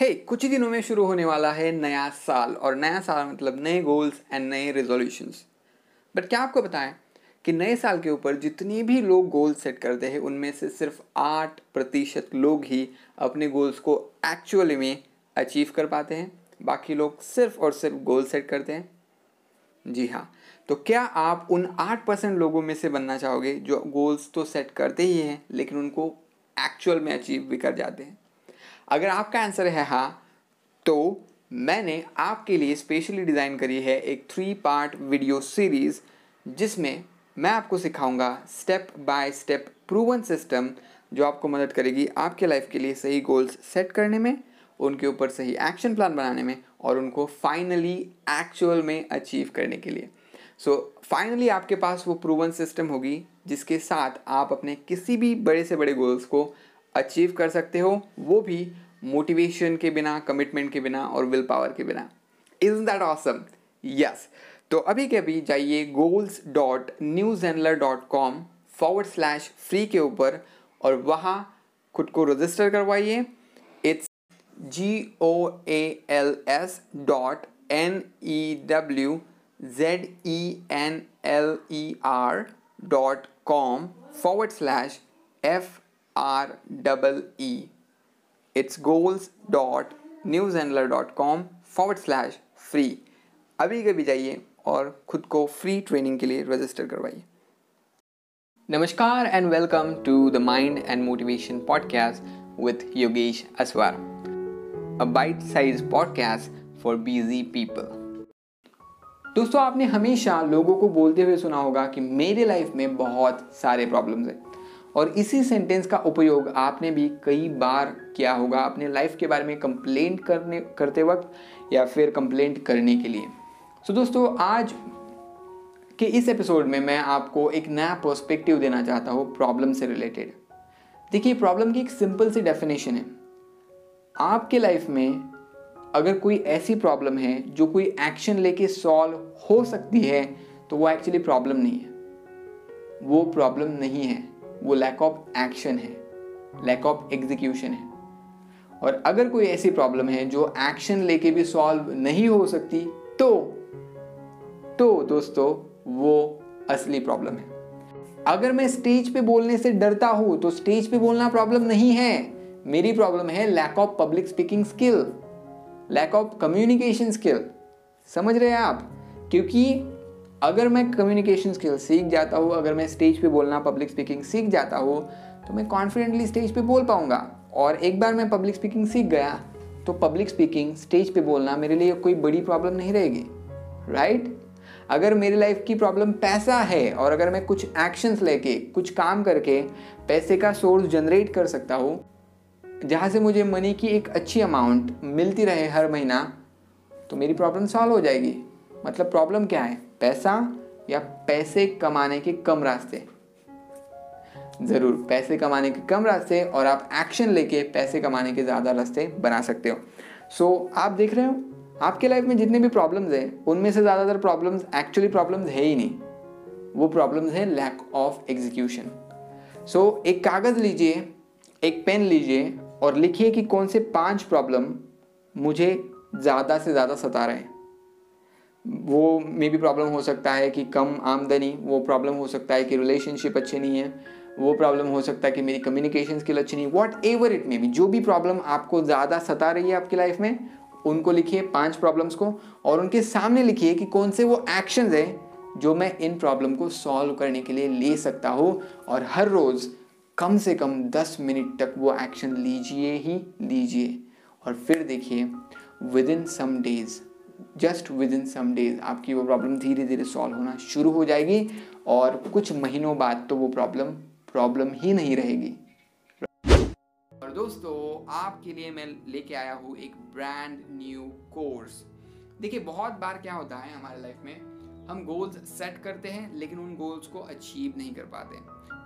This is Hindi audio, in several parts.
हे hey, कुछ ही दिनों में शुरू होने वाला है नया साल और नया साल मतलब नए गोल्स एंड नए रेजोल्यूशंस बट क्या आपको बताएँ कि नए साल के ऊपर जितने भी लोग गोल सेट करते हैं उनमें से सिर्फ़ आठ प्रतिशत लोग ही अपने गोल्स को एक्चुअली में अचीव कर पाते हैं। बाकी लोग सिर्फ़ और सिर्फ़ गोल सेट करते हैं। जी हाँ तो क्या आप उन आठ परसेंट लोगों में से बनना चाहोगे जो गोल्स तो सेट करते ही हैं लेकिन उनको एक्चुअल में अचीव भी कर जाते हैं? अगर आपका आंसर है हाँ तो मैंने आपके लिए स्पेशली डिज़ाइन करी है एक थ्री पार्ट वीडियो सीरीज़ जिसमें मैं आपको सिखाऊँगा step by step proven system जो आपको मदद करेगी आपके लाइफ के लिए सही गोल्स सेट करने में उनके ऊपर सही एक्शन प्लान बनाने में और उनको फाइनली एक्चुअल में अचीव करने के लिए। सो so, फाइनली आपके पास वो प्रूवन सिस्टम होगी जिसके साथ आप अपने किसी भी बड़े से बड़े गोल्स को अचीव कर सकते हो, वो भी मोटिवेशन के बिना कमिटमेंट के बिना और विल पावर के बिना। इज़ दैट ऑसम यस तो अभी के अभी जाइए goals dot newzenler dot com forward slash free के ऊपर और वहाँ खुद को रजिस्टर करवाइए। It's G O A L S dot N E W Z E N L E R dot com forward slash F R double E it's goals dot com forward slash free अभी कभी जाइए और खुद को फ्री ट्रेनिंग के लिए रजिस्टर करवाइए। नमस्कार and welcome to the mind and motivation podcast with Yogesh Aswar a bite size podcast for busy people दोस्तों, आपने हमेशा लोगों को बोलते हुए सुना होगा कि मेरे लाइफ में बहुत सारे प्रॉब्लम्स हैं। और इसी सेंटेंस का उपयोग आपने भी कई बार किया होगा अपने लाइफ के बारे में कंप्लेंट करने करते वक्त या फिर कंप्लेंट करने के लिए। सो so, दोस्तों आज के इस एपिसोड में मैं आपको एक नया पर्सपेक्टिव देना चाहता हूँ प्रॉब्लम से रिलेटेड देखिए प्रॉब्लम की एक सिंपल सी डेफिनेशन है। आपके लाइफ में अगर कोई ऐसी प्रॉब्लम है जो कोई एक्शन लेके सॉल्व हो सकती है तो वो एक्चुअली प्रॉब्लम नहीं है। वो प्रॉब्लम नहीं है। वो लैक ऑफ़ एक्शन है लैक ऑफ़ एग्जीक्यूशन है। और अगर कोई ऐसी प्रॉब्लम है जो एक्शन लेके भी सॉल्व नहीं हो सकती तो तो दोस्तों, वो असली प्रॉब्लम है। अगर मैं स्टेज पे बोलने से डरता हूँ तो स्टेज पे बोलना प्रॉब्लम नहीं है। मेरी प्रॉब्लम है lack of public speaking skill lack of communication skill समझ रहे हैं आप? क्योंकि अगर मैं कम्युनिकेशन स्किल सीख जाता हूँ, अगर मैं स्टेज पे बोलना पब्लिक स्पीकिंग सीख जाता हूँ तो मैं कॉन्फिडेंटली स्टेज पे बोल पाऊँगा। और एक बार मैं पब्लिक स्पीकिंग सीख गया तो पब्लिक स्पीकिंग स्टेज पे बोलना मेरे लिए कोई बड़ी प्रॉब्लम नहीं रहेगी राइट right? अगर मेरी लाइफ की प्रॉब्लम पैसा है, और अगर मैं कुछ एक्शंस लेके, कुछ काम करके पैसे का सोर्स जनरेट कर सकता हूँ, जहाँ से मुझे मनी की एक अच्छी अमाउंट मिलती रहे हर महीना तो मेरी प्रॉब्लम सॉल्व हो जाएगी। मतलब प्रॉब्लम क्या है? पैसा या पैसे कमाने के कम रास्ते। ज़रूर पैसे कमाने के कम रास्ते और आप एक्शन लेके पैसे कमाने के ज़्यादा रास्ते बना सकते हो। सो so, आप देख रहे हो आपके लाइफ में जितने भी प्रॉब्लम्स हैं उनमें से ज़्यादातर प्रॉब्लम्स एक्चुअली प्रॉब्लम्स है ही नहीं। वो प्रॉब्लम्स है लैक ऑफ़ एग्जीक्यूशन सो एक कागज़ लीजिए एक पेन लीजिए और लिखिए कि कौन से पाँच प्रॉब्लम मुझे ज़्यादा से ज़्यादा सता रहे हैं। वो मे भी प्रॉब्लम हो सकता है कि कम आमदनी, वो प्रॉब्लम हो सकता है कि रिलेशनशिप अच्छे नहीं है, वो प्रॉब्लम हो सकता है कि मेरी कम्युनिकेशन स्किल अच्छी नहीं whatever it may be जो भी प्रॉब्लम आपको ज़्यादा सता रही है आपकी लाइफ में, उनको लिखिए पाँच प्रॉब्लम्स को और उनके सामने लिखिए कि कौन से वो एक्शन है जो मैं इन प्रॉब्लम को सॉल्व करने के लिए ले सकता हूँ और हर रोज़ कम से कम दस मिनट तक वो एक्शन लीजिए ही लीजिए और फिर देखिए within some days just within some days आपकी वो प्रॉब्लम धीरे धीरे सॉल्व होना शुरू हो जाएगी और कुछ महीनों बाद तो वो प्रॉब्लम प्रॉब्लम ही नहीं रहेगी। और दोस्तों, आपके लिए मैं लेके आया हूँ एक ब्रांड न्यू कोर्स देखिए, बहुत बार क्या होता है हमारे लाइफ में, हम गोल्स सेट करते हैं, लेकिन उन गोल्स को अचीव नहीं कर पाते।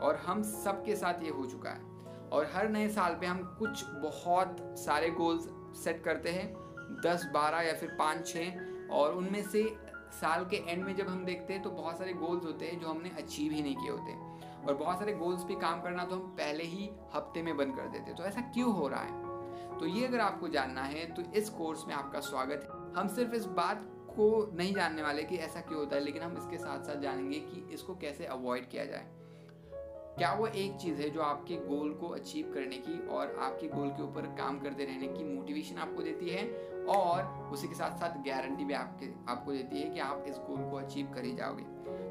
और हम सबके साथ ये हो चुका है। और हर नए साल पे हम कुछ बहुत सारे गोल्स सेट करते हैं। दस, बारह या फिर पाँच छः और उनमें से साल के एंड में जब हम देखते हैं तो बहुत सारे गोल्स होते हैं जो हमने अचीव ही नहीं किए होते। और बहुत सारे गोल्स पे काम करना तो हम पहले ही हफ़्ते में बंद कर देते तो ऐसा क्यों हो रहा है? तो ये अगर आपको जानना है तो इस कोर्स में आपका स्वागत है। हम सिर्फ़ इस बात को नहीं जानने वाले कि ऐसा क्यों होता है, लेकिन हम इसके साथ साथ जानेंगे कि इसको कैसे अवॉइड किया जाए। क्या वो एक चीज़ है जो आपके गोल को अचीव करने की और आपके गोल के ऊपर काम करते रहने की मोटिवेशन आपको देती है? और उसी के साथ साथ गारंटी भी आपके आपको देती है कि आप इस गोल को अचीव कर ही जाओगे।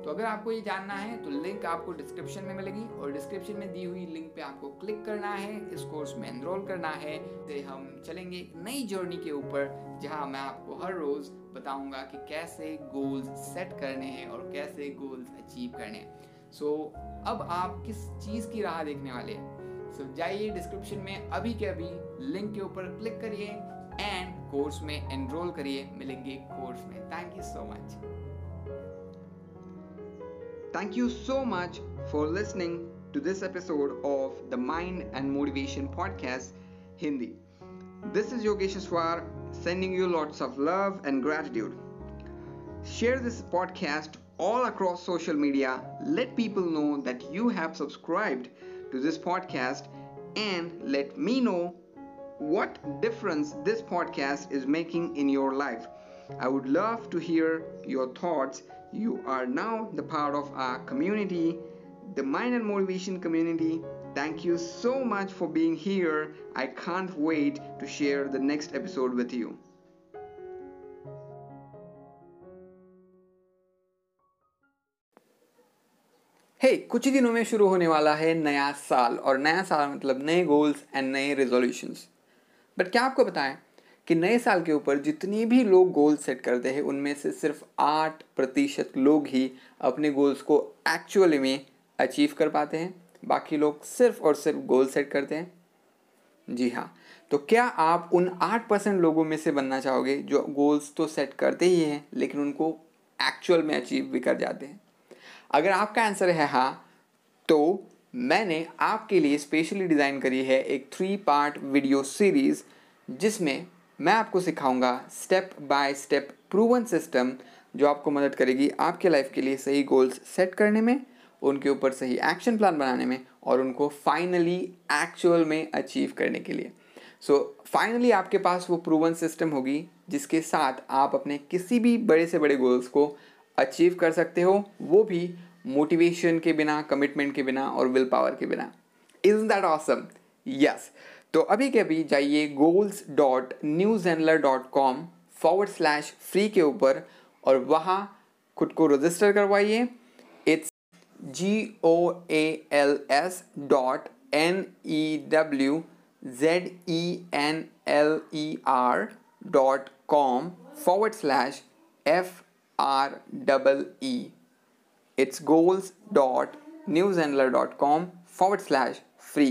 तो अगर आपको ये जानना है तो लिंक आपको डिस्क्रिप्शन में मिलेगी और डिस्क्रिप्शन में दी हुई लिंक पे आपको क्लिक करना है इस कोर्स में एनरोल करना है। तो हम चलेंगे नई जर्नी के ऊपर जहाँ मैं आपको हर रोज़ बताऊँगा कि कैसे गोल्स सेट करने हैं और कैसे गोल्स अचीव करने हैं। सो so, अब आप किस चीज़ की राह देखने वाले हैं? सो so, जाइए डिस्क्रिप्शन में अभी के अभी लिंक के ऊपर क्लिक करिए कोर्स में एनरोल करिए मिलेंगे कोर्स में thank you so much thank you so much for listening to this episode of the Mind and Motivation Podcast Hindi. This is Yogesh Aswar sending you lots of love and gratitude. Share this podcast all across social media. Let people know that you have subscribed to this podcast and let me know what difference this podcast is making in your life. I would love to hear your thoughts. You are now the part of our community, the Mind and Motivation community. Thank you so much for being here. I can't wait to share the next episode with you. Hey hey, कुछ ही दिनों में शुरू होने वाला है नया साल और नया साल मतलब नए गोल्स एंड नए रेजोल्यूशंस बट क्या आपको बताएँ कि नए साल के ऊपर जितनी भी लोग गोल सेट करते हैं, उनमें से सिर्फ़ आठ प्रतिशत लोग ही अपने गोल्स को एक्चुअली में अचीव कर पाते हैं। बाकी लोग सिर्फ़ और सिर्फ़ गोल सेट करते हैं। जी हाँ। तो क्या आप उन आठ परसेंट लोगों में से बनना चाहोगे जो गोल्स तो सेट करते ही हैं, लेकिन उनको एक्चुअल में अचीव भी कर जाते हैं? अगर आपका आंसर है हाँ तो मैंने आपके लिए स्पेशली डिज़ाइन करी है एक थ्री पार्ट वीडियो सीरीज़ जिसमें मैं आपको सिखाऊँगा step by step proven system जो आपको मदद करेगी आपके लाइफ के लिए सही गोल्स सेट करने में उनके ऊपर सही एक्शन प्लान बनाने में और उनको फाइनली एक्चुअल में अचीव करने के लिए। सो so, फाइनली आपके पास वो प्रूवन सिस्टम होगी जिसके साथ आप अपने किसी भी बड़े से बड़े गोल्स को अचीव कर सकते हो। वो भी मोटिवेशन के बिना कमिटमेंट के बिना और विल पावर के बिना। इज़ दैट ऑसम यस तो अभी के अभी जाइए goals dot newzenler dot com forward slash free के ऊपर और वहाँ खुद को रजिस्टर करवाइए। It's G O A L S dot N E W Z E N L E R dot com forward slash F it's goals dot newzenler dot com forward slash free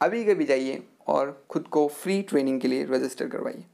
अभी कभी जाइए और ख़ुद को फ्री ट्रेनिंग के लिए रजिस्टर करवाइए।